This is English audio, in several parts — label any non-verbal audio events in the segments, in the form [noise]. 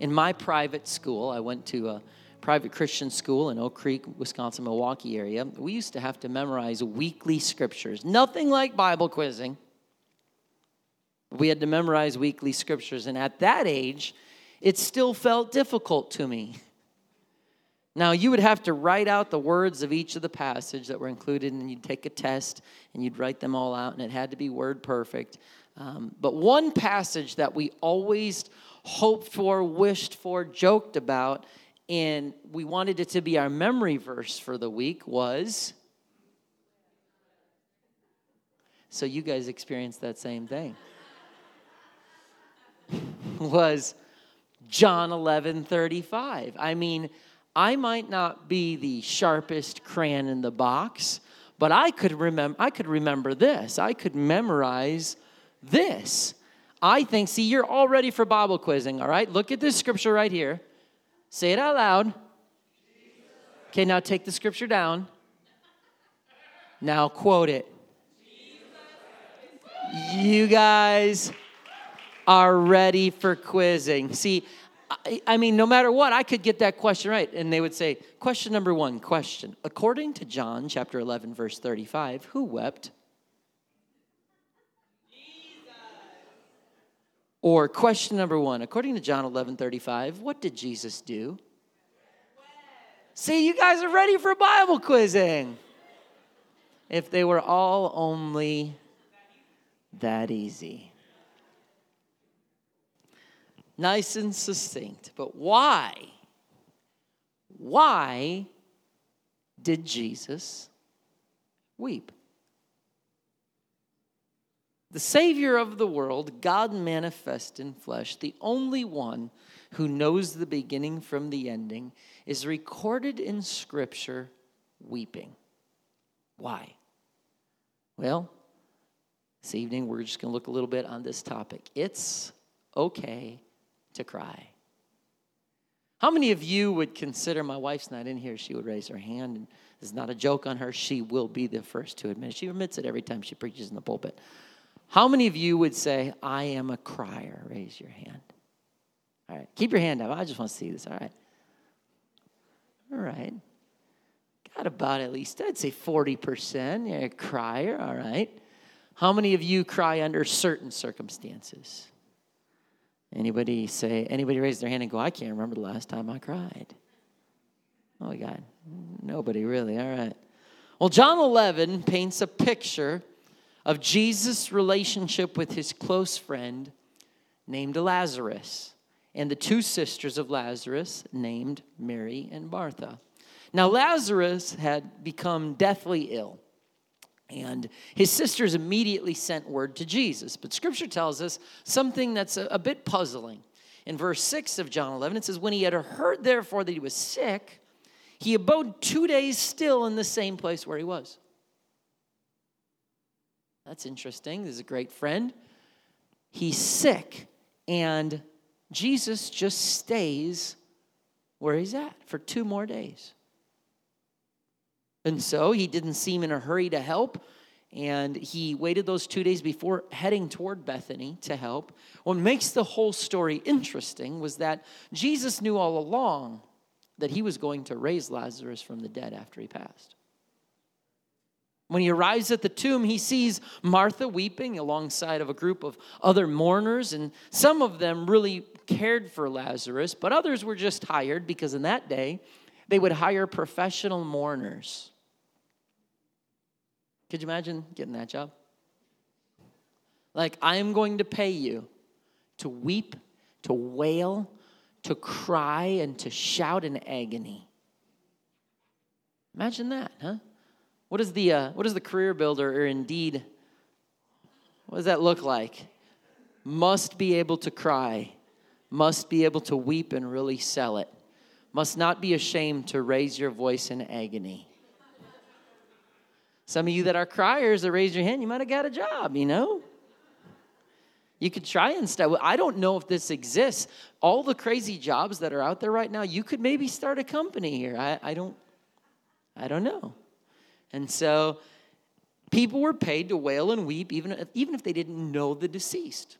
In my private school, I went to a private Christian school in Oak Creek, Wisconsin, Milwaukee area. We used to have to memorize weekly scriptures. Nothing like Bible quizzing. We had to memorize weekly scriptures. And at that age, it still felt difficult to me. Now, you would have to write out the words of each of the passage that were included, and you'd take a test and you'd write them all out, and it had to be word perfect. Um, but one passage that we always hoped for, wished for, joked about, and we wanted it to be our memory verse for the week was. So you guys experienced that same thing. [laughs] was John 11 35. I mean, I might not be the sharpest crayon in the box, but I could remember I could remember this. I could memorize this. I think, see, you're all ready for Bible quizzing, all right? Look at this scripture right here. Say it out loud. Okay, now take the scripture down. Now quote it. You guys are ready for quizzing. See, I, I, mean, no matter what, I could get that question right. And they would say, question number one, question. According to John chapter 11, verse 35, who wept? Or question number one, according to John 11, 35, what did Jesus do? See, you guys are ready for Bible quizzing. If they were all only that easy nice and succinct. But why? Why did Jesus weep? The Savior of the world, God manifest in flesh, the only one who knows the beginning from the ending, is recorded in Scripture weeping. Why? Well, this evening we're just going to look a little bit on this topic. It's okay to cry. How many of you would consider my wife's not in here? She would raise her hand, and this is not a joke on her. She will be the first to admit it. She admits it every time she preaches in the pulpit. How many of you would say, I am a crier? Raise your hand. All right, keep your hand up. I just want to see this. All right. All right. Got about at least, I'd say 40%. You're a crier. All right. How many of you cry under certain circumstances? Anybody say, anybody raise their hand and go, I can't remember the last time I cried? Oh, my God. Nobody really. All right. Well, John 11 paints a picture of Jesus' relationship with his close friend named Lazarus and the two sisters of Lazarus named Mary and Martha. Now, Lazarus had become deathly ill. And his sisters immediately sent word to Jesus. But scripture tells us something that's a, a, bit puzzling. In verse 6 of John 11, it says, When he had heard, therefore, that he was sick, he abode two days still in the same place where he was. That's interesting. This is a great friend. He's sick, and Jesus just stays where he's at for two more days. And so he didn't seem in a hurry to help. And he waited those two days before heading toward Bethany to help. What makes the whole story interesting was that Jesus knew all along that he was going to raise Lazarus from the dead after he passed. When he arrives at the tomb, he sees Martha weeping alongside of a group of other mourners, and some of them really cared for Lazarus, but others were just hired because in that day they would hire professional mourners could you imagine getting that job? Like, I am going to pay you to weep, to wail, to cry, and to shout in agony. Imagine that, huh? What is the, uh, what is the career builder or indeed, what does that look like? Must be able to cry, must be able to weep and really sell it, must not be ashamed to raise your voice in agony. Some of you that are criers that raise your hand, you might have got a job, you know? You could try and start. I don't know if this exists. All the crazy jobs that are out there right now, you could maybe start a company here. I, I don't I don't know. And so people were paid to wail and weep even if, even if they didn't know the deceased.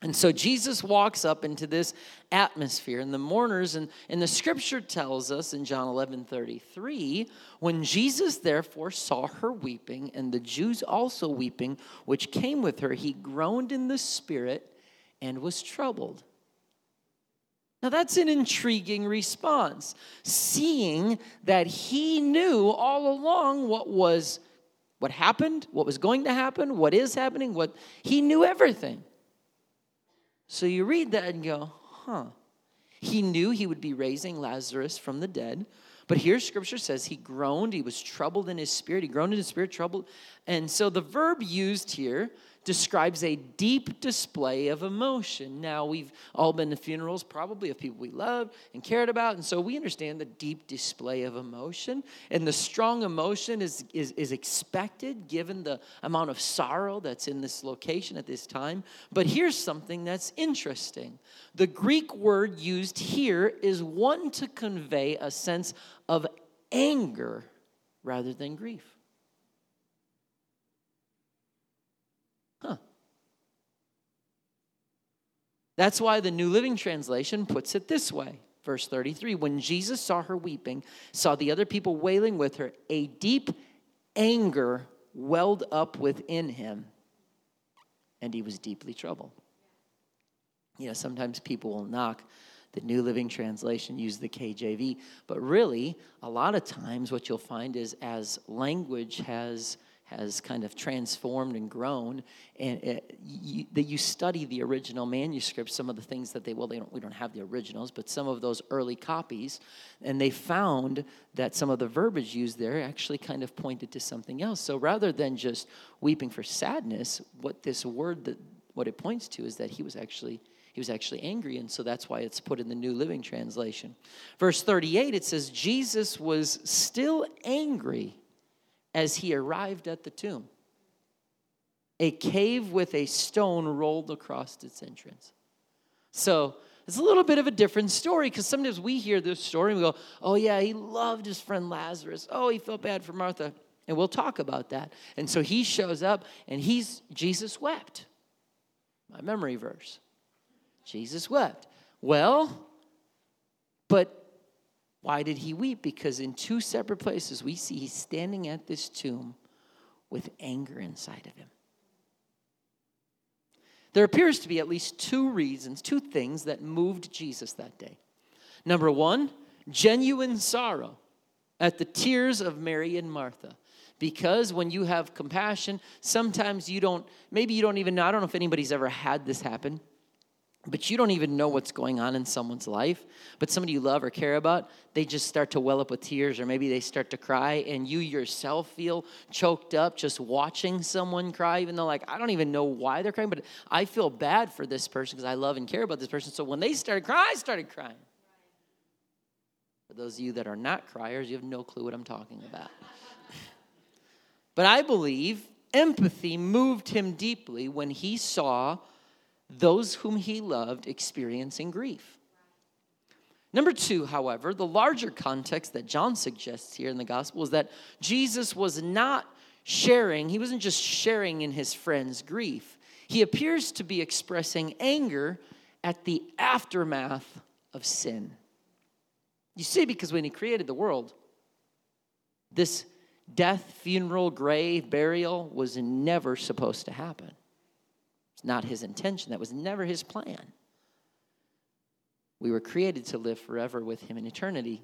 And so Jesus walks up into this atmosphere, and the mourners, and, and the scripture tells us in John 11 33, when Jesus therefore saw her weeping, and the Jews also weeping, which came with her, he groaned in the spirit and was troubled. Now, that's an intriguing response, seeing that he knew all along what was what happened, what was going to happen, what is happening, what he knew everything. So you read that and go, huh. He knew he would be raising Lazarus from the dead. But here scripture says he groaned, he was troubled in his spirit, he groaned in his spirit, troubled. And so the verb used here describes a deep display of emotion. Now, we've all been to funerals, probably of people we loved and cared about, and so we understand the deep display of emotion. And the strong emotion is, is, is expected given the amount of sorrow that's in this location at this time. But here's something that's interesting the Greek word used here is one to convey a sense of anger rather than grief. That's why the New Living Translation puts it this way. Verse 33 When Jesus saw her weeping, saw the other people wailing with her, a deep anger welled up within him, and he was deeply troubled. You know, sometimes people will knock the New Living Translation, use the KJV, but really, a lot of times what you'll find is as language has has kind of transformed and grown and it, you, that you study the original manuscripts some of the things that they well they don't we don't have the originals but some of those early copies and they found that some of the verbiage used there actually kind of pointed to something else. So rather than just weeping for sadness what this word that what it points to is that he was actually he was actually angry and so that's why it's put in the new living translation. Verse 38 it says jesus was still angry as he arrived at the tomb. A cave with a stone rolled across its entrance. So it's a little bit of a different story because sometimes we hear this story and we go, oh, yeah, he loved his friend Lazarus. Oh, he felt bad for Martha. And we'll talk about that. And so he shows up and he's, Jesus wept. My memory verse. Jesus wept. Well, but why did he weep? Because in two separate places, we see he's standing at this tomb with anger inside of him. There appears to be at least two reasons, two things that moved Jesus that day. Number one, genuine sorrow at the tears of Mary and Martha. Because when you have compassion, sometimes you don't, maybe you don't even know, I don't know if anybody's ever had this happen but you don't even know what's going on in someone's life. But somebody you love or care about they just start to well up with tears or maybe they start to cry and you yourself feel choked up just watching someone cry even though like i don't even know why they're crying but i feel bad for this person because i love and care about this person. So when they started crying i started crying. For those of you that are not criers you have no clue what i'm talking about. [laughs] But i believe empathy moved him deeply when he saw those whom he loved experiencing grief. Number two, however, the larger context that John suggests here in the gospel is that Jesus was not sharing, he wasn't just sharing in his friend's grief. He appears to be expressing anger at the aftermath of sin. You see, because when he created the world, this death, funeral, grave, burial was never supposed to happen. It's not his intention. That was never his plan. We were created to live forever with him in eternity.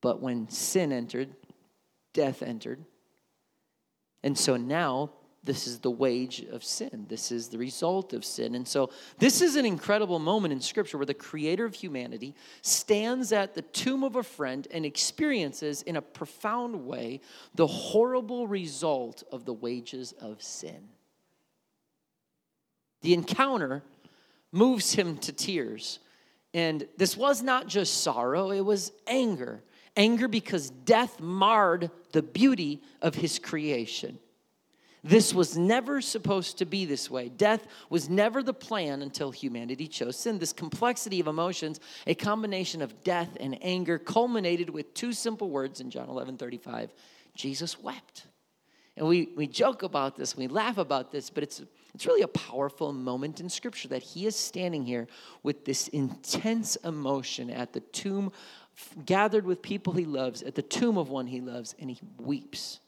But when sin entered, death entered. And so now this is the wage of sin. This is the result of sin. And so this is an incredible moment in Scripture where the creator of humanity stands at the tomb of a friend and experiences in a profound way the horrible result of the wages of sin. The encounter moves him to tears. And this was not just sorrow, it was anger. Anger because death marred the beauty of his creation. This was never supposed to be this way. Death was never the plan until humanity chose sin. This complexity of emotions, a combination of death and anger, culminated with two simple words in John 11 35 Jesus wept. And we, we joke about this, we laugh about this, but it's It's really a powerful moment in Scripture that he is standing here with this intense emotion at the tomb, gathered with people he loves, at the tomb of one he loves, and he weeps.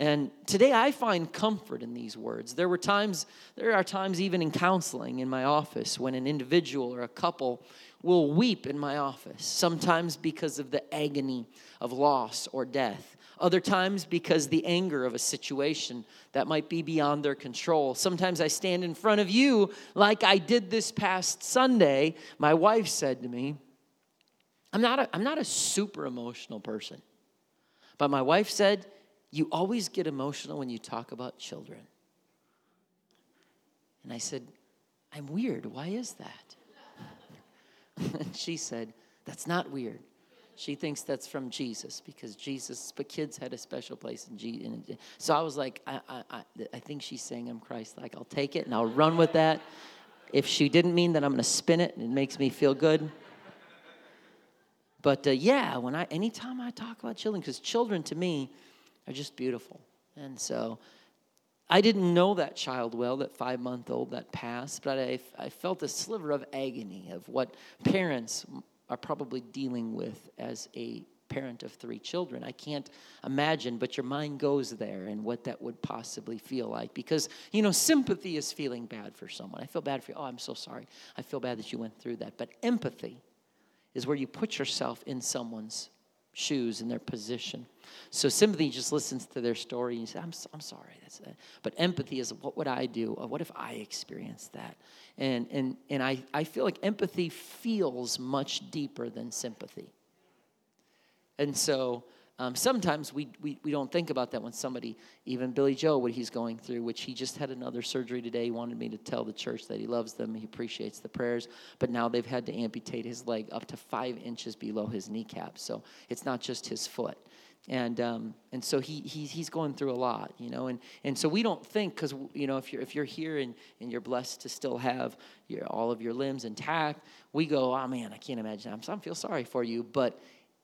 And today I find comfort in these words. There were times, there are times even in counseling in my office when an individual or a couple will weep in my office, sometimes because of the agony of loss or death, other times because the anger of a situation that might be beyond their control. Sometimes I stand in front of you like I did this past Sunday. My wife said to me, I'm not a, I'm not a super emotional person. But my wife said, You always get emotional when you talk about children. And I said, I'm weird. Why is that? [laughs] and she said, That's not weird. She thinks that's from Jesus because Jesus, but kids had a special place in Jesus. So I was like, I, I, I think she's saying I'm Christ like. I'll take it and I'll run with that. If she didn't mean that, I'm going to spin it and it makes me feel good. But uh, yeah, when I anytime I talk about children, because children to me are just beautiful, and so I didn't know that child well, that five month old that passed, but I, I felt a sliver of agony of what parents are probably dealing with as a parent of three children. I can't imagine, but your mind goes there and what that would possibly feel like. Because, you know, sympathy is feeling bad for someone. I feel bad for you. Oh, I'm so sorry. I feel bad that you went through that. But empathy is where you put yourself in someone's shoes in their position. So sympathy just listens to their story and says, I'm, I'm sorry. That's that. But empathy is what would I do? What if I experienced that? And, and, and I, I feel like empathy feels much deeper than sympathy. And so um, sometimes we, we, we don't think about that when somebody, even Billy Joe, what he's going through, which he just had another surgery today. He wanted me to tell the church that he loves them, he appreciates the prayers, but now they've had to amputate his leg up to five inches below his kneecap. So it's not just his foot. And, um, and so he, he, he's going through a lot, you know, and, and so we don't think, because, you know, if you're, if you're here and, and you're blessed to still have your, all of your limbs intact, we go, oh man, I can't imagine. I'm, I feel sorry for you. But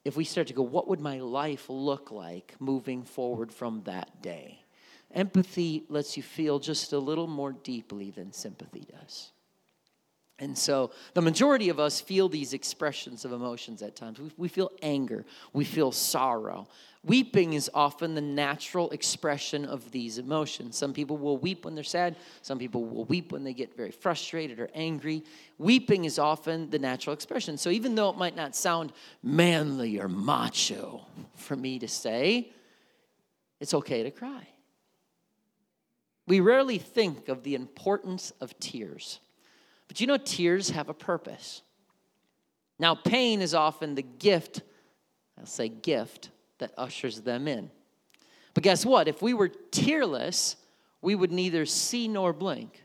if we start to go, what would my life look like moving forward from that day? Empathy lets you feel just a little more deeply than sympathy does. And so the majority of us feel these expressions of emotions at times. We, we, feel anger, we feel sorrow. Weeping is often the natural expression of these emotions. Some people will weep when they're sad, some people will weep when they get very frustrated or angry. Weeping is often the natural expression. So even though it might not sound manly or macho for me to say, it's okay to cry. We rarely think of the importance of tears. But you know, tears have a purpose. Now, pain is often the gift, I'll say gift, that ushers them in. But guess what? If we were tearless, we would neither see nor blink.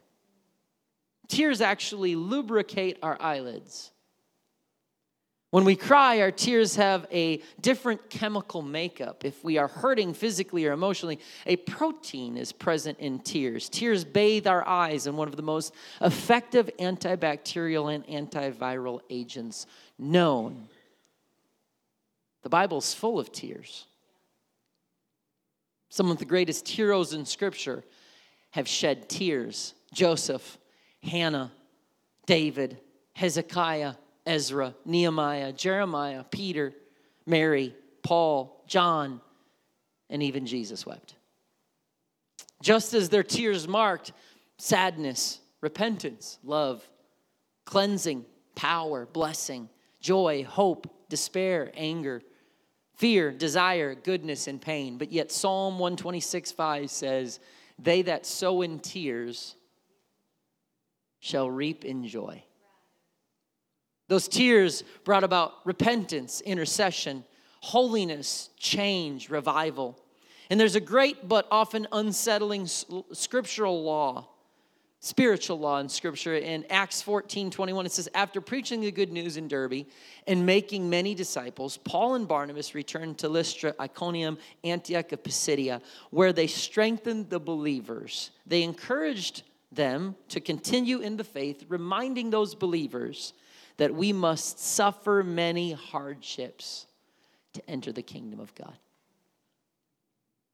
Tears actually lubricate our eyelids. When we cry, our tears have a different chemical makeup. If we are hurting physically or emotionally, a protein is present in tears. Tears bathe our eyes in one of the most effective antibacterial and antiviral agents known. The Bible's full of tears. Some of the greatest heroes in Scripture have shed tears Joseph, Hannah, David, Hezekiah, Ezra, Nehemiah, Jeremiah, Peter, Mary, Paul, John, and even Jesus wept. Just as their tears marked sadness, repentance, love, cleansing, power, blessing, joy, hope, despair, anger, fear, desire, goodness, and pain. But yet, Psalm 126 5 says, They that sow in tears shall reap in joy. Those tears brought about repentance, intercession, holiness, change, revival. And there's a great but often unsettling scriptural law, spiritual law in Scripture. In Acts 14 21, it says, After preaching the good news in Derbe and making many disciples, Paul and Barnabas returned to Lystra, Iconium, Antioch of Pisidia, where they strengthened the believers. They encouraged them to continue in the faith, reminding those believers that we must suffer many hardships to enter the kingdom of God.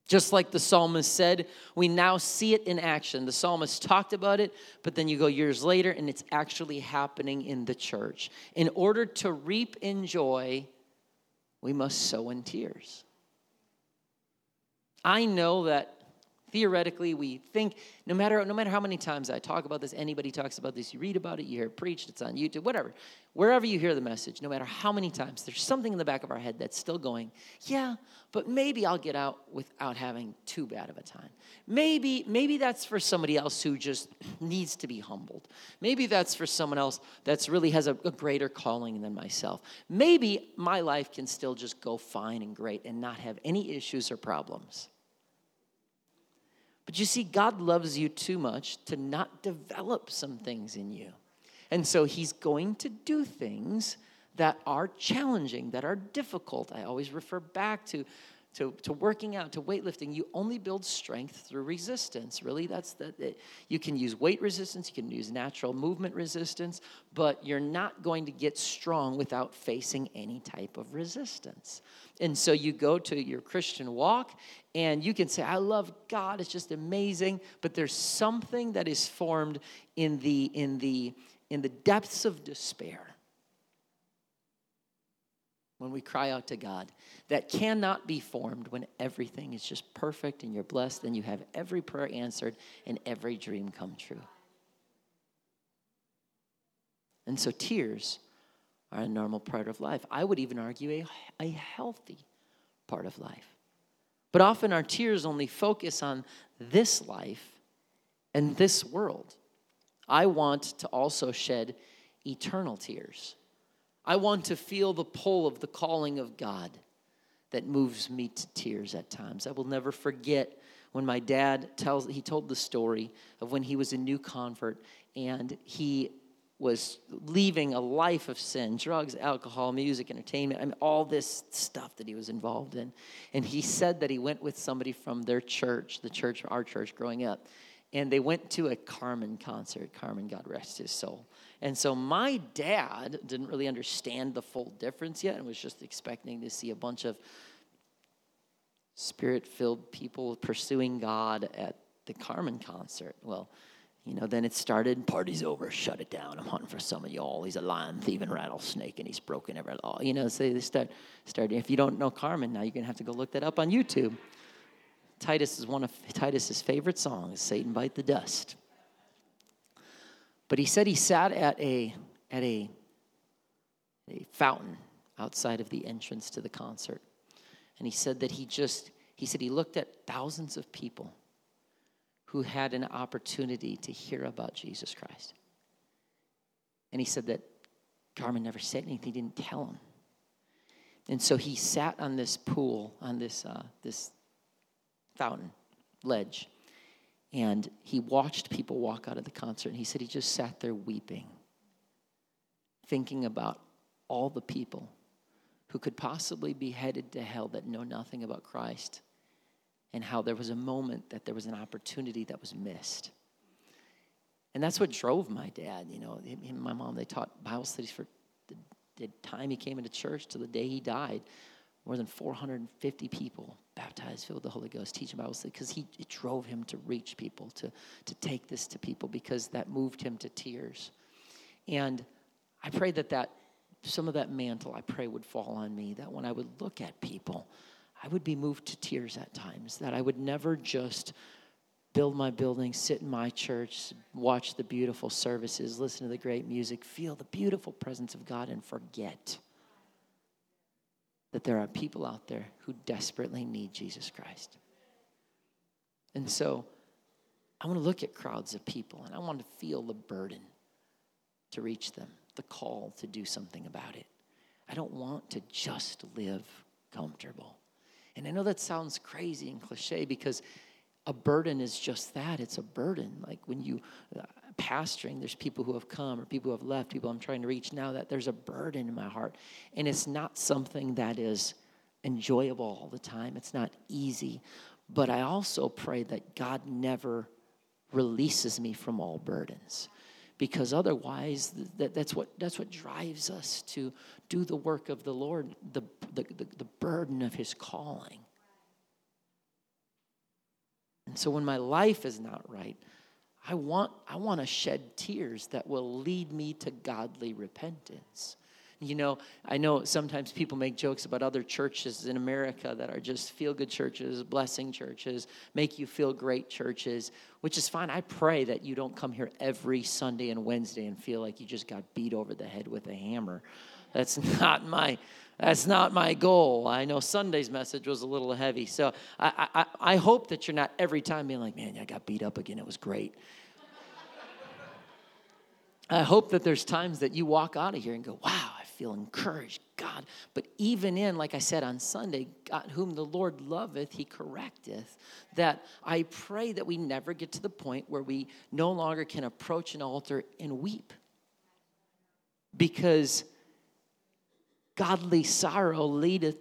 Just like the psalmist said, we now see it in action. The psalmist talked about it, but then you go years later and it's actually happening in the church. In order to reap in joy, we must sow in tears. I know that theoretically we think no matter no matter how many times I talk about this, anybody talks about this, you read about it, you hear it preached, it's on YouTube, whatever. Wherever you hear the message, no matter how many times, there's something in the back of our head that's still going, yeah, but maybe I'll get out without having too bad of a time. Maybe, maybe that's for somebody else who just [clears throat] needs to be humbled. Maybe that's for someone else that's really has a, a greater calling than myself. Maybe my life can still just go fine and great and not have any issues or problems. But you see, God loves you too much to not develop some things in you. And so He's going to do things that are challenging, that are difficult. I always refer back to to, to working out, to weightlifting, you only build strength through resistance. Really, that's the, you can use weight resistance, you can use natural movement resistance, but you're not going to get strong without facing any type of resistance. And so you go to your Christian walk and you can say, I love God, it's just amazing, but there's something that is formed in the, in the, in the depths of despair when we cry out to God that cannot be formed when everything is just perfect and you're blessed and you have every prayer answered and every dream come true. And so tears are a normal part of life. I would even argue a, a healthy part of life. But often our tears only focus on this life and this world. I want to also shed eternal tears I want to feel the pull of the calling of God that moves me to tears at times. I will never forget when my dad tells he told the story of when he was a new convert and he was leaving a life of sin drugs alcohol music entertainment I mean, all this stuff that he was involved in. And he said that he went with somebody from their church the church our church growing up and they went to a carmen concert. Carmen god rest his soul and so my dad didn't really understand the full difference yet and was just expecting to see a bunch of spirit filled people pursuing God at the Carmen concert. Well, you know, then it started, party's over, shut it down. I'm hunting for some of y'all. He's a lion, thieving rattlesnake, and he's broken every law. You know, so they start, start, if you don't know Carmen, now you're going to have to go look that up on YouTube. Titus is one of Titus's favorite songs, Satan Bite the Dust. But he said he sat at a, at a, a fountain outside of the entrance to the concert. And he said that he just, he said he looked at thousands of people who had an opportunity to hear about Jesus Christ. And he said that Carmen never said anything, he didn't tell him. And so he sat on this pool, on this, uh, this fountain ledge, and he watched people walk out of the concert, and he said he just sat there weeping, thinking about all the people who could possibly be headed to hell that know nothing about Christ, and how there was a moment that there was an opportunity that was missed. And that's what drove my dad. You know, him and my mom, they taught Bible studies for the, the time he came into church to the day he died more than 450 people baptized, filled with the Holy Ghost, teaching Bible study, because he it drove him to reach people, to, to take this to people, because that moved him to tears. And I pray that, that some of that mantle, I pray, would fall on me, that when I would look at people, I would be moved to tears at times, that I would never just build my building, sit in my church, watch the beautiful services, listen to the great music, feel the beautiful presence of God, and forget that there are people out there who desperately need Jesus Christ. And so I want to look at crowds of people and I want to feel the burden to reach them, the call to do something about it. I don't want to just live comfortable. And I know that sounds crazy and cliche because a burden is just that it's a burden. Like when you, pastoring, there's people who have come or people who have left, people I'm trying to reach now, that there's a burden in my heart. And it's not something that is enjoyable all the time, it's not easy. But I also pray that God never releases me from all burdens because otherwise that, that's, what, that's what drives us to do the work of the lord the, the, the, the burden of his calling And so when my life is not right, I want, I want to shed tears that will lead me to godly repentance. You know, I know sometimes people make jokes about other churches in America that are just feel good churches, blessing churches, make you feel great churches, which is fine. I pray that you don't come here every Sunday and Wednesday and feel like you just got beat over the head with a hammer. That's [laughs] not my that's not my goal. I know Sunday's message was a little heavy. So I, I, I hope that you're not every time being like, man, I got beat up again. It was great. I hope that there's times that you walk out of here and go, wow, I feel encouraged. God. But even in, like I said on Sunday, God, whom the Lord loveth, he correcteth. That I pray that we never get to the point where we no longer can approach an altar and weep. Because godly sorrow leadeth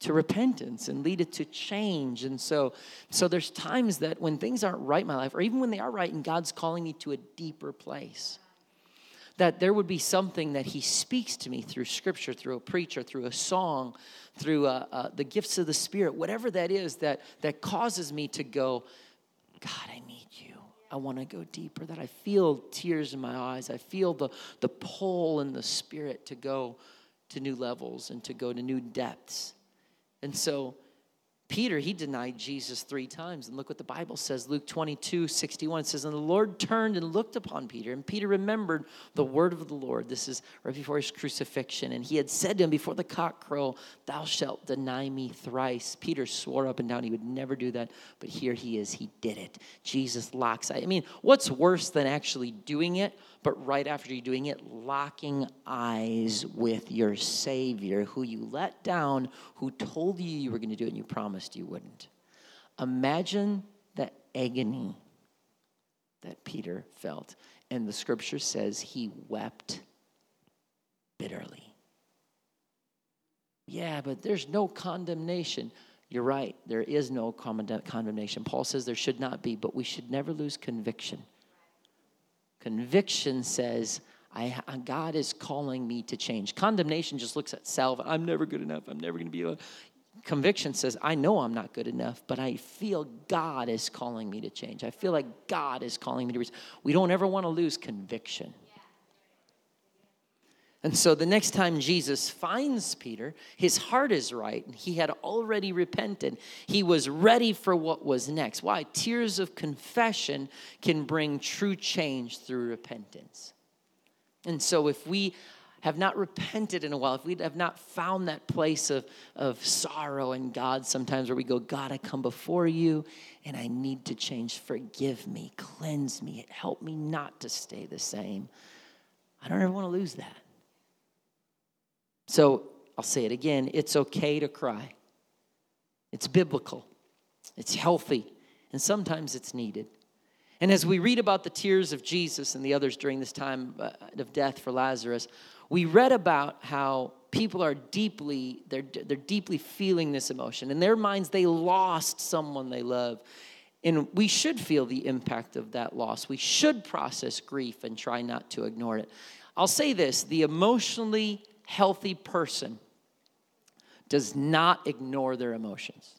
to repentance and leadeth to change. And so, so there's times that when things aren't right in my life, or even when they are right and God's calling me to a deeper place, that there would be something that He speaks to me through Scripture, through a preacher, through a song, through uh, uh, the gifts of the Spirit, whatever that is that, that causes me to go, God, I need you. I want to go deeper. That I feel tears in my eyes. I feel the, the pull in the Spirit to go to new levels and to go to new depths. And so Peter, he denied Jesus three times. And look what the Bible says Luke 22 61 it says, And the Lord turned and looked upon Peter, and Peter remembered the word of the Lord. This is right before his crucifixion. And he had said to him, Before the cock crow, thou shalt deny me thrice. Peter swore up and down he would never do that. But here he is, he did it. Jesus locks. I mean, what's worse than actually doing it? But right after you're doing it, locking eyes with your Savior, who you let down, who told you you were going to do it and you promised you wouldn't. Imagine the agony that Peter felt. And the scripture says he wept bitterly. Yeah, but there's no condemnation. You're right, there is no condemnation. Paul says there should not be, but we should never lose conviction. Conviction says, I, God is calling me to change. Condemnation just looks at self. I'm never good enough. I'm never going to be able. Conviction says, I know I'm not good enough, but I feel God is calling me to change. I feel like God is calling me to. We don't ever want to lose conviction. And so the next time Jesus finds Peter, his heart is right. and He had already repented. He was ready for what was next. Why? Tears of confession can bring true change through repentance. And so if we have not repented in a while, if we have not found that place of, of sorrow in God sometimes where we go, God, I come before you and I need to change. Forgive me, cleanse me, help me not to stay the same. I don't ever want to lose that. So I'll say it again it's okay to cry. It's biblical, it's healthy, and sometimes it's needed. And as we read about the tears of Jesus and the others during this time uh, of death for Lazarus, we read about how people are deeply they're, they're deeply feeling this emotion. In their minds they lost someone they love. And we should feel the impact of that loss. We should process grief and try not to ignore it. I'll say this the emotionally healthy person does not ignore their emotions.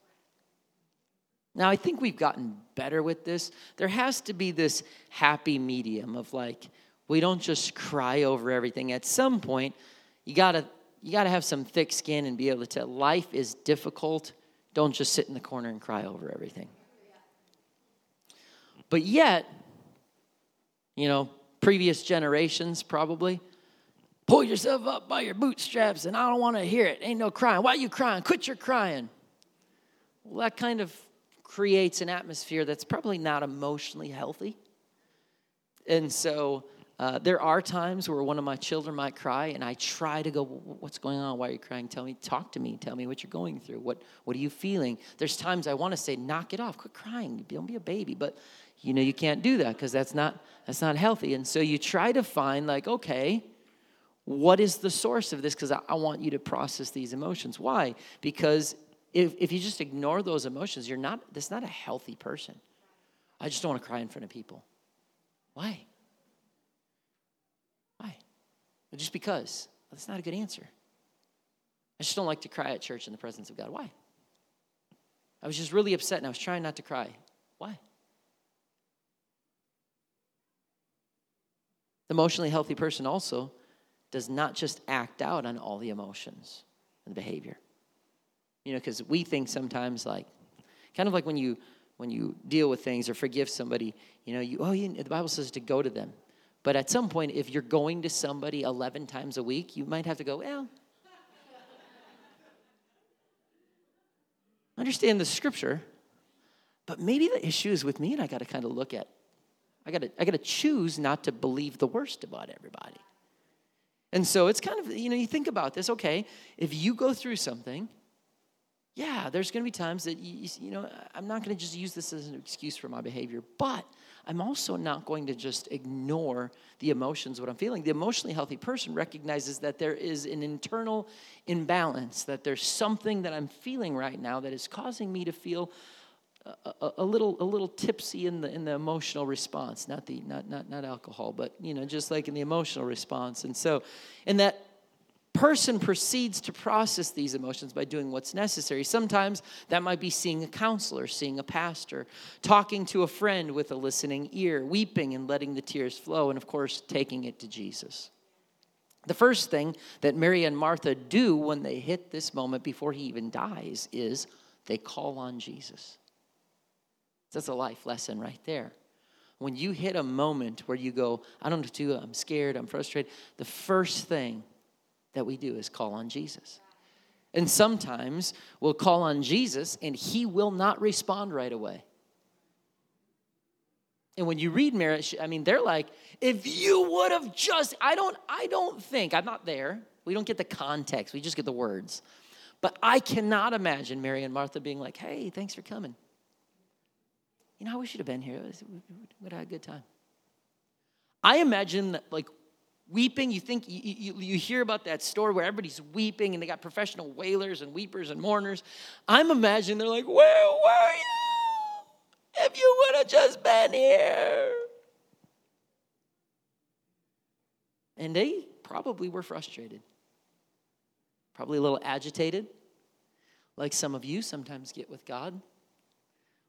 Now, I think we've gotten better with this. There has to be this happy medium of like, we don't just cry over everything. At some point, you gotta, you gotta have some thick skin and be able to tell life is difficult. Don't just sit in the corner and cry over everything. But yet, you know, previous generations probably, Pull yourself up by your bootstraps, and I don't want to hear it. Ain't no crying. Why are you crying? Quit your crying. Well, that kind of creates an atmosphere that's probably not emotionally healthy. And so uh, there are times where one of my children might cry, and I try to go, What's going on? Why are you crying? Tell me, talk to me. Tell me what you're going through. What, what are you feeling? There's times I want to say, Knock it off. Quit crying. Don't be a baby. But you know, you can't do that because that's not, that's not healthy. And so you try to find, like, okay, what is the source of this? Because I, I, want you to process these emotions. Why? Because if, if you just ignore those emotions, you're not, that's not a healthy person. I just don't want to cry in front of people. Why? Why? Well, just because. That's not a good answer. I just don't like to cry at church in the presence of God. Why? I was just really upset and I was trying not to cry. Why? The emotionally healthy person also does not just act out on all the emotions and behavior. You know, because we think sometimes like, kind of like when you when you deal with things or forgive somebody, you know, you oh, you, the Bible says to go to them. But at some point, if you're going to somebody 11 times a week, you might have to go, well, [laughs] understand the scripture, but maybe the issue is with me and I got to kind of look at, I got to, I got to choose not to believe the worst about everybody. And so it's kind of, you know, you think about this, okay, if you go through something, yeah, there's going to be times that, you, you know, I'm not going to just use this as an excuse for my behavior, but I'm also not going to just ignore the emotions, what I'm feeling. The emotionally healthy person recognizes that there is an internal imbalance, that there's something that I'm feeling right now that is causing me to feel a, a, little a little tipsy in the in the emotional response not the not not not alcohol but you know just like in the emotional response and so and that person proceeds to process these emotions by doing what's necessary. Sometimes that might be seeing a counselor, seeing a pastor, talking to a friend with a listening ear, weeping and letting the tears flow, and of course, taking it to Jesus. The first thing that Mary and Martha do when they hit this moment before he even dies is they call on Jesus. That's a life lesson right there. When you hit a moment where you go, I don't know what to do, I'm scared, I'm frustrated, the first thing that we do is call on Jesus. And sometimes we'll call on Jesus and he will not respond right away. And when you read marriage, I mean, they're like, if you would have just, I don't, I don't think, I'm not there. We don't get the context, we just get the words. But I cannot imagine Mary and Martha being like, hey, thanks for coming. You know, I wish you'd have been here. We would have had a good time. I imagine that, like, weeping. You think you, you, you, hear about that story where everybody's weeping and they got professional wailers and weepers and mourners. I'm imagining they're like, Where were you? If you would have just been here. And they probably were frustrated, probably a little agitated, like some of you sometimes get with God.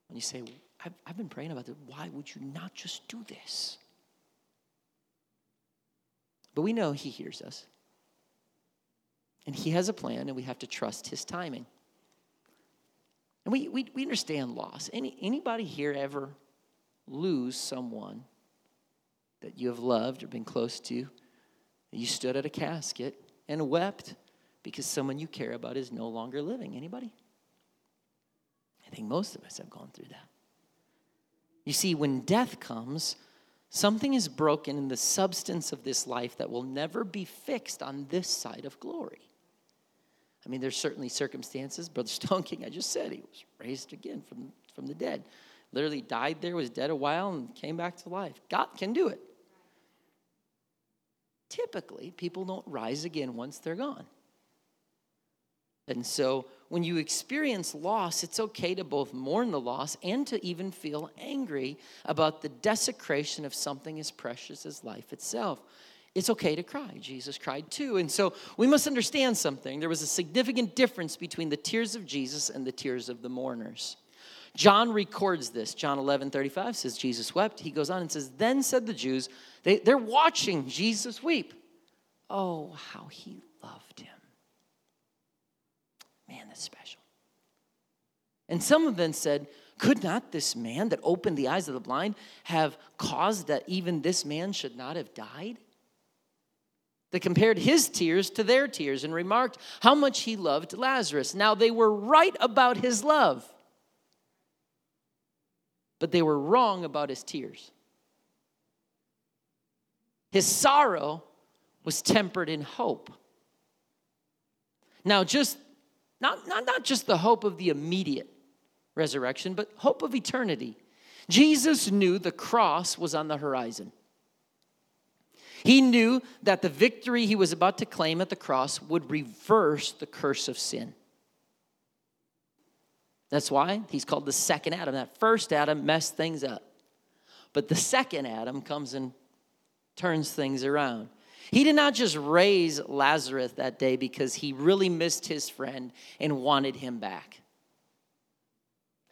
When you say, I've, I've been praying about this, why would you not just do this? But we know He hears us. And He has a plan, and we have to trust His timing. And we, we, we understand loss. Any, anybody here ever lose someone that you have loved or been close to? You stood at a casket and wept because someone you care about is no longer living. Anybody? I think most of us have gone through that. You see, when death comes, Something is broken in the substance of this life that will never be fixed on this side of glory. I mean, there's certainly circumstances. Brother [laughs] Stone King, I just said, he was raised again from, from the dead. Literally died there, was dead a while, and came back to life. God can do it. Typically, people don't rise again once they're gone. And so when you experience loss, it's okay to both mourn the loss and to even feel angry about the desecration of something as precious as life itself. It's okay to cry. Jesus cried too. And so we must understand something. There was a significant difference between the tears of Jesus and the tears of the mourners. John records this. John 11, 35 says, Jesus wept. He goes on and says, Then said the Jews, they, they're watching Jesus weep. Oh, how he loved him. Man, that's special. And some of them said, Could not this man that opened the eyes of the blind have caused that even this man should not have died? They compared his tears to their tears and remarked how much he loved Lazarus. Now they were right about his love, but they were wrong about his tears. His sorrow was tempered in hope. Now, just not, not, not just the hope of the immediate resurrection, but hope of eternity. Jesus knew the cross was on the horizon. He knew that the victory he was about to claim at the cross would reverse the curse of sin. That's why he's called the second Adam. That first Adam messed things up. But the second Adam comes and turns things around. He did not just raise Lazarus that day because he really missed his friend and wanted him back.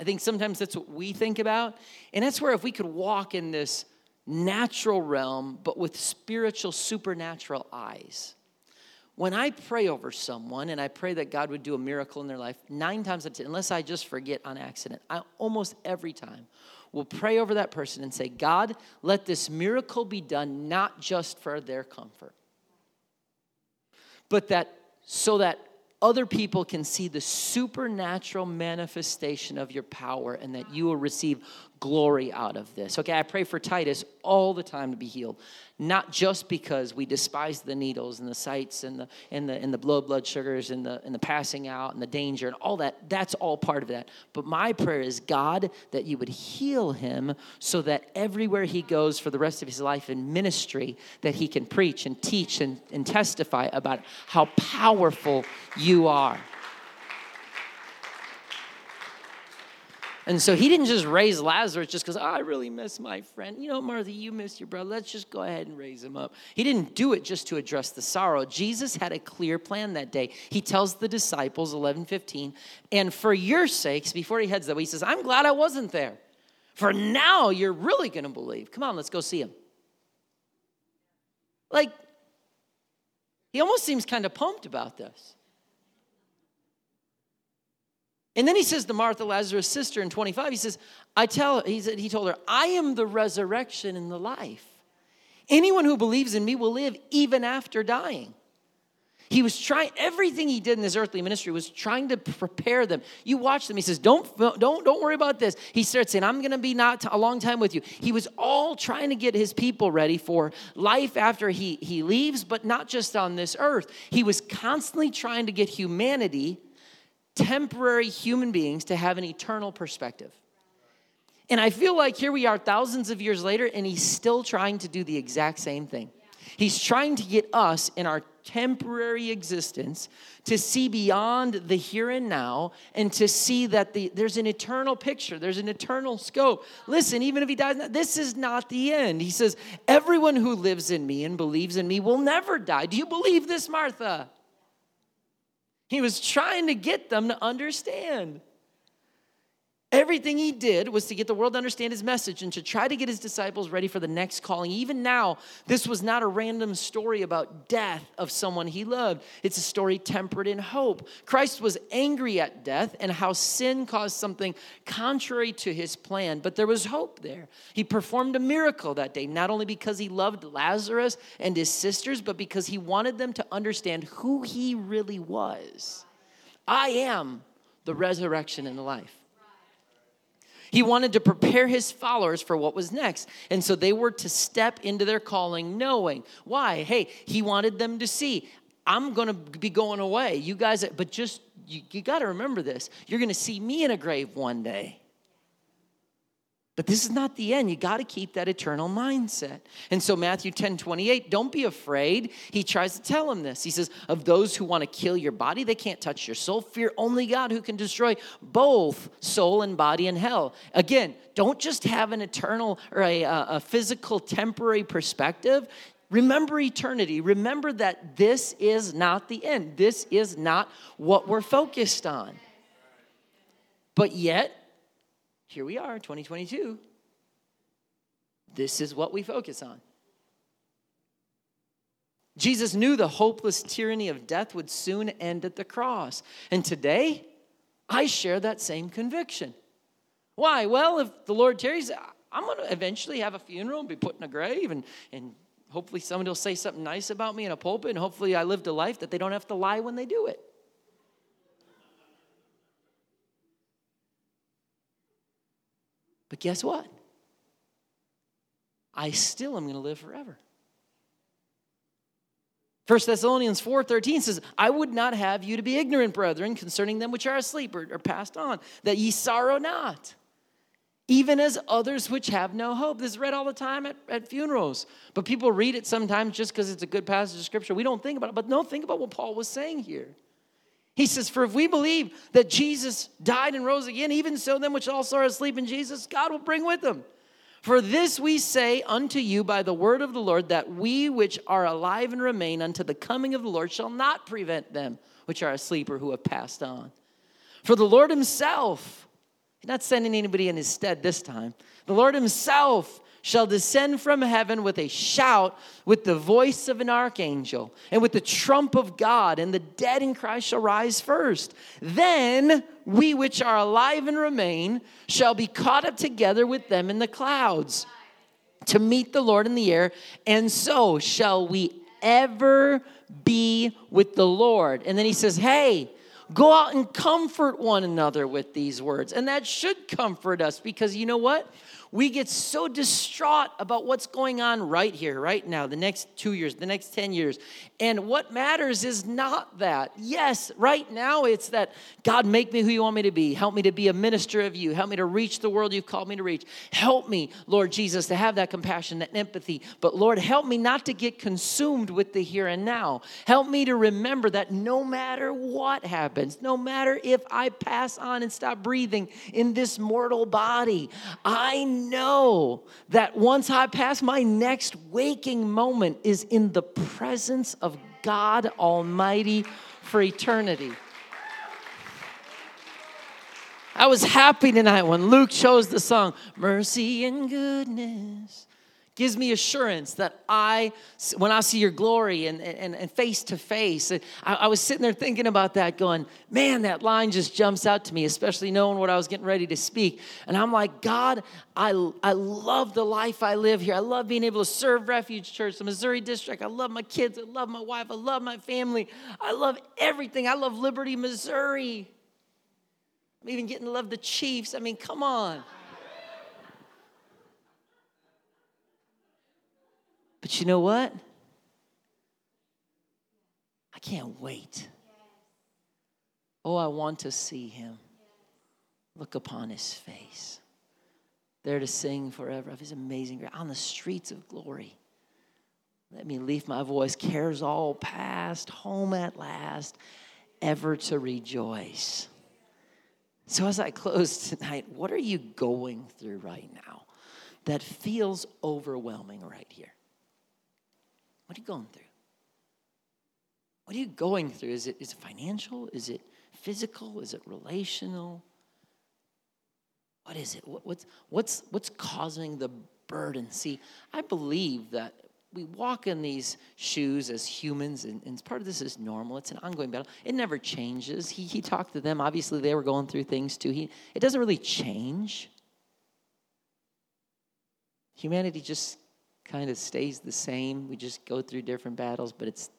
I think sometimes that's what we think about. And that's where if we could walk in this natural realm, but with spiritual, supernatural eyes. When I pray over someone and I pray that God would do a miracle in their life, nine times out of ten, unless I just forget on accident, I almost every time will pray over that person and say, God, let this miracle be done not just for their comfort, but that so that other people can see the supernatural manifestation of your power and that you will receive glory out of this. Okay, I pray for Titus all the time to be healed, not just because we despise the needles and the sights and the and the and the blood blood sugars and the and the passing out and the danger and all that. That's all part of that. But my prayer is God that you would heal him so that everywhere he goes for the rest of his life in ministry that he can preach and teach and, and testify about how powerful you are. And so he didn't just raise Lazarus just because, oh, I really miss my friend. You know, Martha, you miss your brother. Let's just go ahead and raise him up. He didn't do it just to address the sorrow. Jesus had a clear plan that day. He tells the disciples, 11, 15, and for your sakes, before he heads that way, he says, I'm glad I wasn't there. For now, you're really going to believe. Come on, let's go see him. Like, he almost seems kind of pumped about this. And then he says to Martha, Lazarus' sister in 25, he says, I tell, he, said, he told her, I am the resurrection and the life. Anyone who believes in me will live even after dying. He was trying, everything he did in his earthly ministry was trying to prepare them. You watch them. He says, don't, don't, don't worry about this. He starts saying, I'm going to be not a long time with you. He was all trying to get his people ready for life after he, he leaves, but not just on this earth. He was constantly trying to get humanity temporary human beings to have an eternal perspective. And I feel like here we are thousands of years later, and he's still trying to do the exact same thing. He's trying to get us in our temporary existence to see beyond the here and now and to see that the, there's an eternal picture, there's an eternal scope. Listen, even if he dies, this is not the end. He says, Everyone who lives in me and believes in me will never die. Do you believe this, Martha? He was trying to get them to understand. Everything he did was to get the world to understand his message and to try to get his disciples ready for the next calling. Even now, this was not a random story about death of someone he loved. It's a story tempered in hope. Christ was angry at death and how sin caused something contrary to his plan, but there was hope there. He performed a miracle that day, not only because he loved Lazarus and his sisters, but because he wanted them to understand who he really was. I am the resurrection and the life. He wanted to prepare his followers for what was next. And so they were to step into their calling knowing. Why? Hey, he wanted them to see, I'm going to be going away. You guys, but just, you, you got to remember this. You're going to see me in a grave one day. But this is not the end. You got to keep that eternal mindset. And so, Matthew 10 28, don't be afraid. He tries to tell him this. He says, Of those who want to kill your body, they can't touch your soul. Fear only God who can destroy both soul and body in hell. Again, don't just have an eternal or a, a physical, temporary perspective. Remember eternity. Remember that this is not the end. This is not what we're focused on. But yet, here we are, 2022. This is what we focus on. Jesus knew the hopeless tyranny of death would soon end at the cross. And today, I share that same conviction. Why? Well, if the Lord tarries, I'm going to eventually have a funeral and be put in a grave, and, and hopefully somebody will say something nice about me in a pulpit, and hopefully I lived a life that they don't have to lie when they do it. But guess what? I still am going to live forever. 1 Thessalonians 4:13 says, I would not have you to be ignorant, brethren, concerning them which are asleep or, or passed on, that ye sorrow not, even as others which have no hope. This is read all the time at, at funerals. But people read it sometimes just because it's a good passage of scripture. We don't think about it. But no, think about what Paul was saying here. He says, For if we believe that Jesus died and rose again, even so, them which also are asleep in Jesus, God will bring with them. For this we say unto you by the word of the Lord, that we which are alive and remain unto the coming of the Lord shall not prevent them which are asleep or who have passed on. For the Lord himself, He's not sending anybody in his stead this time. The Lord himself shall descend from heaven with a shout, with the voice of an archangel, and with the trump of God, and the dead in Christ shall rise first. Then we which are alive and remain shall be caught up together with them in the clouds to meet the Lord in the air, and so shall we ever be with the Lord. And then he says, Hey, go out and comfort one another with these words. And that should comfort us because you know what? We get so distraught about what's going on right here, right now, the next two years, the next 10 years. And what matters is not that. Yes, right now it's that God, make me who you want me to be. Help me to be a minister of you. Help me to reach the world you've called me to reach. Help me, Lord Jesus, to have that compassion, that empathy. But Lord, help me not to get consumed with the here and now. Help me to remember that no matter what happens, no matter if I pass on and stop breathing in this mortal body, I know that once I pass, my next waking moment is in the presence of God Almighty for eternity. I was happy tonight when Luke chose the song, Mercy and Goodness gives me assurance that I, when I see your glory and, and, and face to face, I, I, was sitting there thinking about that, going, man, that line just jumps out to me, especially knowing what I was getting ready to speak. And I'm like, God, I, I love the life I live here. I love being able to serve Refuge Church, the Missouri District. I love my kids. I love my wife. I love my family. I love everything. I love Liberty, Missouri. I'm even getting to love the Chiefs. I mean, come on. But you know what? I can't wait. Oh, I want to see him. Look upon his face. There to sing forever of his amazing grace on the streets of glory. Let me leave my voice. Cares all past, home at last, ever to rejoice. So, as I close tonight, what are you going through right now that feels overwhelming right here? What are you going through? What are you going through? Is it, is it financial? Is it physical? Is it relational? What is it? What, what's, what's, what's causing the burden? See, I believe that we walk in these shoes as humans, and, and part of this is normal. It's an ongoing battle. It never changes. He, he talked to them. Obviously, they were going through things too. He, it doesn't really change. Humanity just kind of stays the same. We just go through different battles, but it's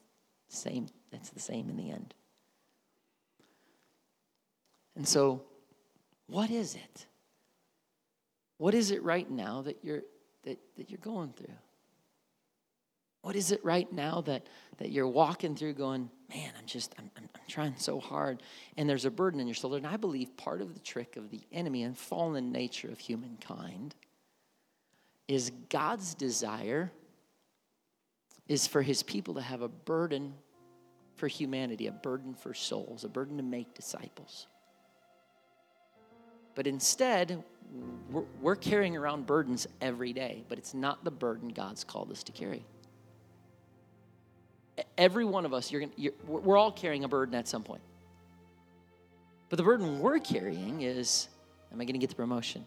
same. It's the same in the end. And so, what is it? What is it right now that you're that, that you're going through? What is it right now that, that you're walking through going, man, I'm just, I'm, I'm, I'm, trying so hard. And there's a burden in your shoulder. And I believe part of the trick of the enemy and fallen nature of humankind is God's desire is for his people to have a burden for humanity, a burden for souls, a burden to make disciples. But instead, we're, we're, carrying around burdens every day, but it's not the burden God's called us to carry. Every one of us, you're gonna, you're, we're all carrying a burden at some point. But the burden we're carrying is Am I going to get the promotion?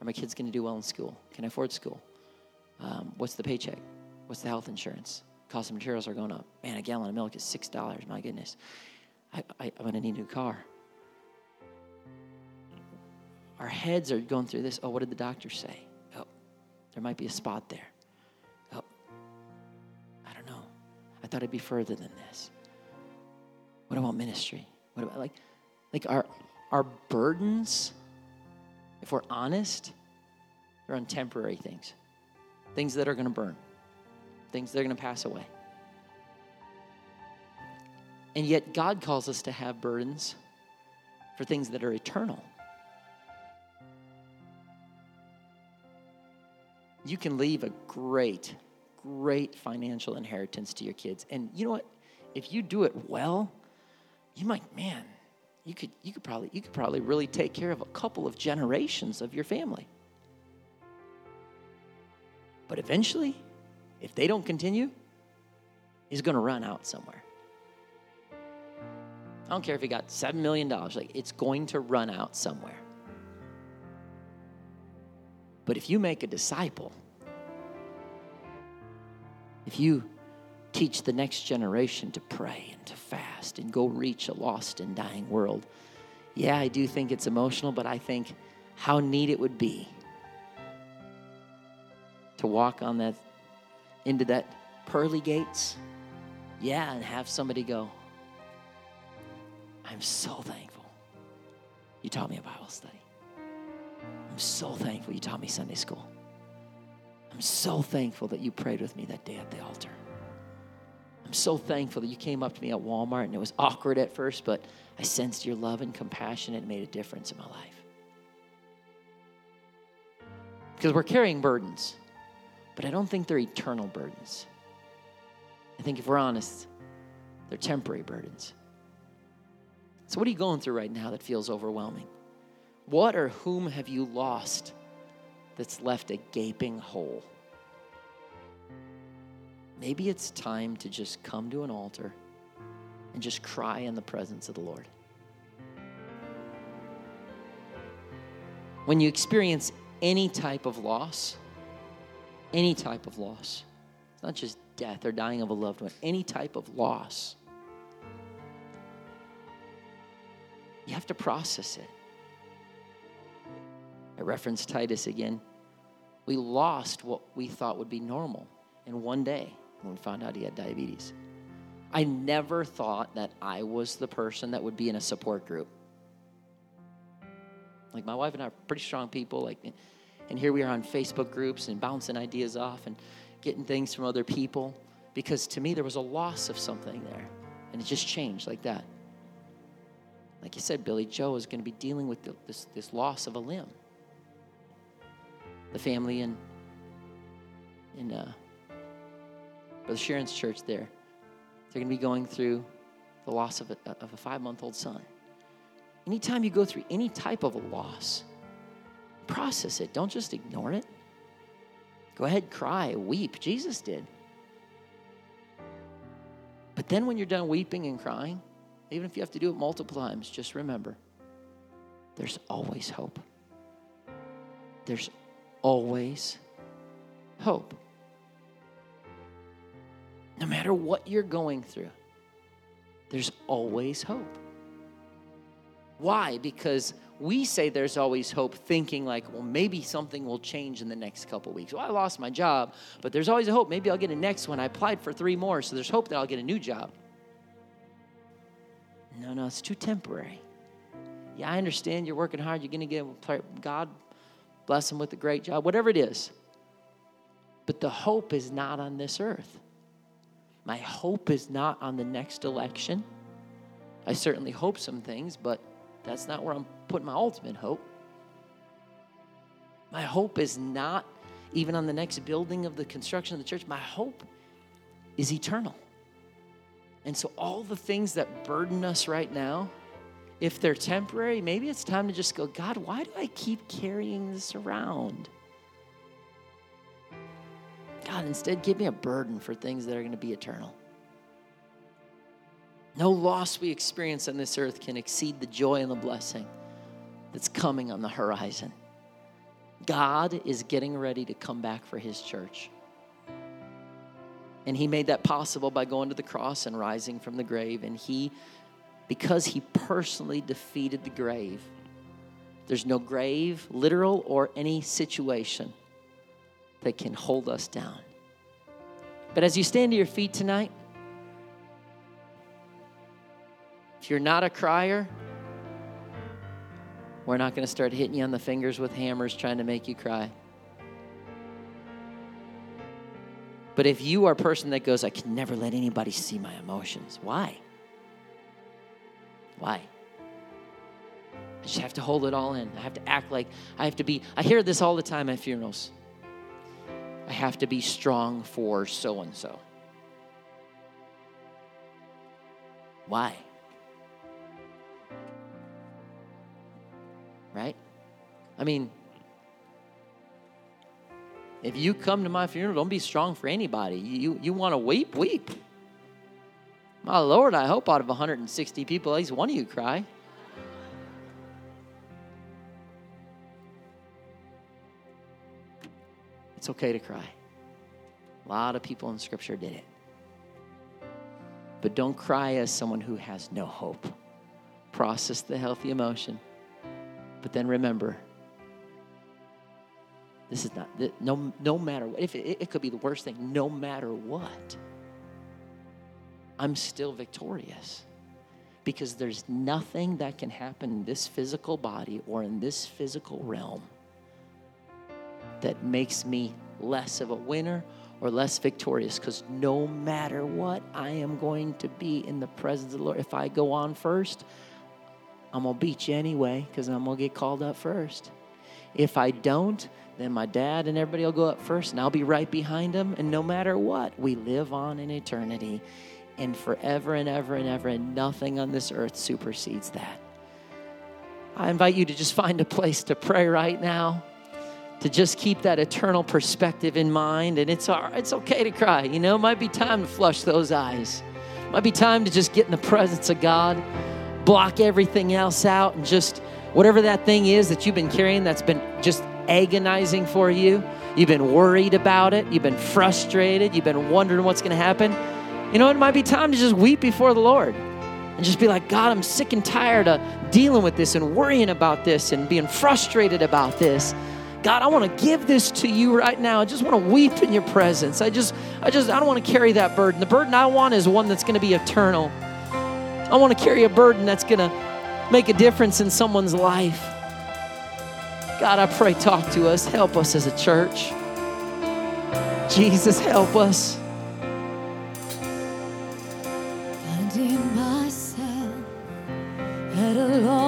Are my kids going to do well in school? Can I afford school? Um, what's the paycheck? What's the health insurance? Cost of materials are going up. Man, a gallon of milk is six dollars. My goodness, I, I, I'm going to need a new car. Our heads are going through this. Oh, what did the doctor say? Oh, there might be a spot there. Oh, I don't know. I thought it'd be further than this. What about ministry? What about like, like our our burdens? If we're honest, they're on temporary things, things that are going to burn, things that are going to pass away. And yet, God calls us to have burdens for things that are eternal. You can leave a great, great financial inheritance to your kids. And you know what? If you do it well, you might, man, you could, you could probably you could probably really take care of a couple of generations of your family. But eventually, if they don't continue, he's going to run out somewhere. I don't care if he got $7 million, like it's going to run out somewhere. But if you make a disciple, if you teach the next generation to pray and to fast and go reach a lost and dying world, yeah, I do think it's emotional, but I think how neat it would be to walk on that into that pearly gates. Yeah, and have somebody go, I'm so thankful you taught me a Bible study. I'm so thankful you taught me Sunday school. I'm so thankful that you prayed with me that day at the altar. I'm so thankful that you came up to me at Walmart and it was awkward at first, but I sensed your love and compassion and it made a difference in my life. Because we're carrying burdens, but I don't think they're eternal burdens. I think if we're honest, they're temporary burdens. So, what are you going through right now that feels overwhelming? What or whom have you lost that's left a gaping hole? Maybe it's time to just come to an altar and just cry in the presence of the Lord. When you experience any type of loss, any type of loss, it's not just death or dying of a loved one, any type of loss, you have to process it. I reference Titus again. We lost what we thought would be normal in one day when we found out he had diabetes. I never thought that I was the person that would be in a support group. Like my wife and I are pretty strong people, like and here we are on Facebook groups and bouncing ideas off and getting things from other people because to me there was a loss of something there and it just changed like that. Like you said, Billy Joe is going to be dealing with this, this loss of a limb the family in in uh, Brother Sharon's church there. They're going to be going through the loss of a, of a five month old son. Anytime you go through any type of a loss, process it. Don't just ignore it. Go ahead, cry, weep. Jesus did. But then when you're done weeping and crying, even if you have to do it multiple times, just remember there's always hope. There's always hope. No matter what you're going through, there's always hope. Why? Because we say there's always hope, thinking like, well, maybe something will change in the next couple weeks. Well, I lost my job, but there's always a hope. Maybe I'll get a next one. I applied for three more, so there's hope that I'll get a new job. No, no, it's too temporary. Yeah, I understand you're working hard. You're going to get God bless him with a great job, whatever it is. But the hope is not on this earth. My hope is not on the next election. I certainly hope some things, but that's not where I'm putting my ultimate hope. My hope is not even on the next building of the construction of the church. My hope is eternal. And so, all the things that burden us right now, if they're temporary, maybe it's time to just go, God, why do I keep carrying this around? God, instead, give me a burden for things that are going to be eternal. No loss we experience on this earth can exceed the joy and the blessing that's coming on the horizon. God is getting ready to come back for his church. And he made that possible by going to the cross and rising from the grave. And he because he personally defeated the grave. There's no grave, literal, or any situation that can hold us down. But as you stand to your feet tonight, if you're not a crier, we're not going to start hitting you on the fingers with hammers trying to make you cry. But if you are a person that goes, I can never let anybody see my emotions, why? Why? I just have to hold it all in. I have to act like I have to be. I hear this all the time at funerals. I have to be strong for so and so. Why? Right? I mean, if you come to my funeral, don't be strong for anybody. You, you want to weep? Weep. My Lord, I hope out of 160 people, at least one of you cry. It's okay to cry. A lot of people in Scripture did it. But don't cry as someone who has no hope. Process the healthy emotion. But then remember, this is not, no, no matter what, if it, it could be the worst thing, no matter what, I'm still victorious. Because there's nothing that can happen in this physical body or in this physical realm that makes me less of a winner or less victorious because no matter what, I am going to be in the presence of the Lord. If I go on first, I'm going to beat you anyway because I'm going to get called up first. If I don't, then my dad and everybody will go up first and I'll be right behind them. And no matter what, we live on in eternity and forever and ever and ever, and nothing on this earth supersedes that. I invite you to just find a place to pray right now to just keep that eternal perspective in mind. And it's, it's okay to cry. You know, it might be time to flush those eyes. It might be time to just get in the presence of God, block everything else out, and just whatever that thing is that you've been carrying that's been just agonizing for you. You've been worried about it. You've been frustrated. You've been wondering what's going to happen. You know, it might be time to just weep before the Lord and just be like, God, I'm sick and tired of dealing with this and worrying about this and being frustrated about this. God, I want to give this to you right now. I just want to weep in your presence. I just, I just, I don't want to carry that burden. The burden I want is one that's going to be eternal. I want to carry a burden that's going to make a difference in someone's life. God, I pray, talk to us. Help us as a church. Jesus, help us. Finding myself at a loss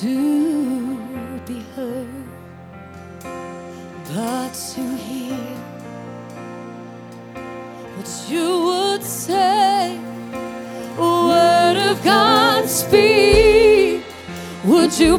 to be heard, but to hear what you would say. A word of God, speak. Would you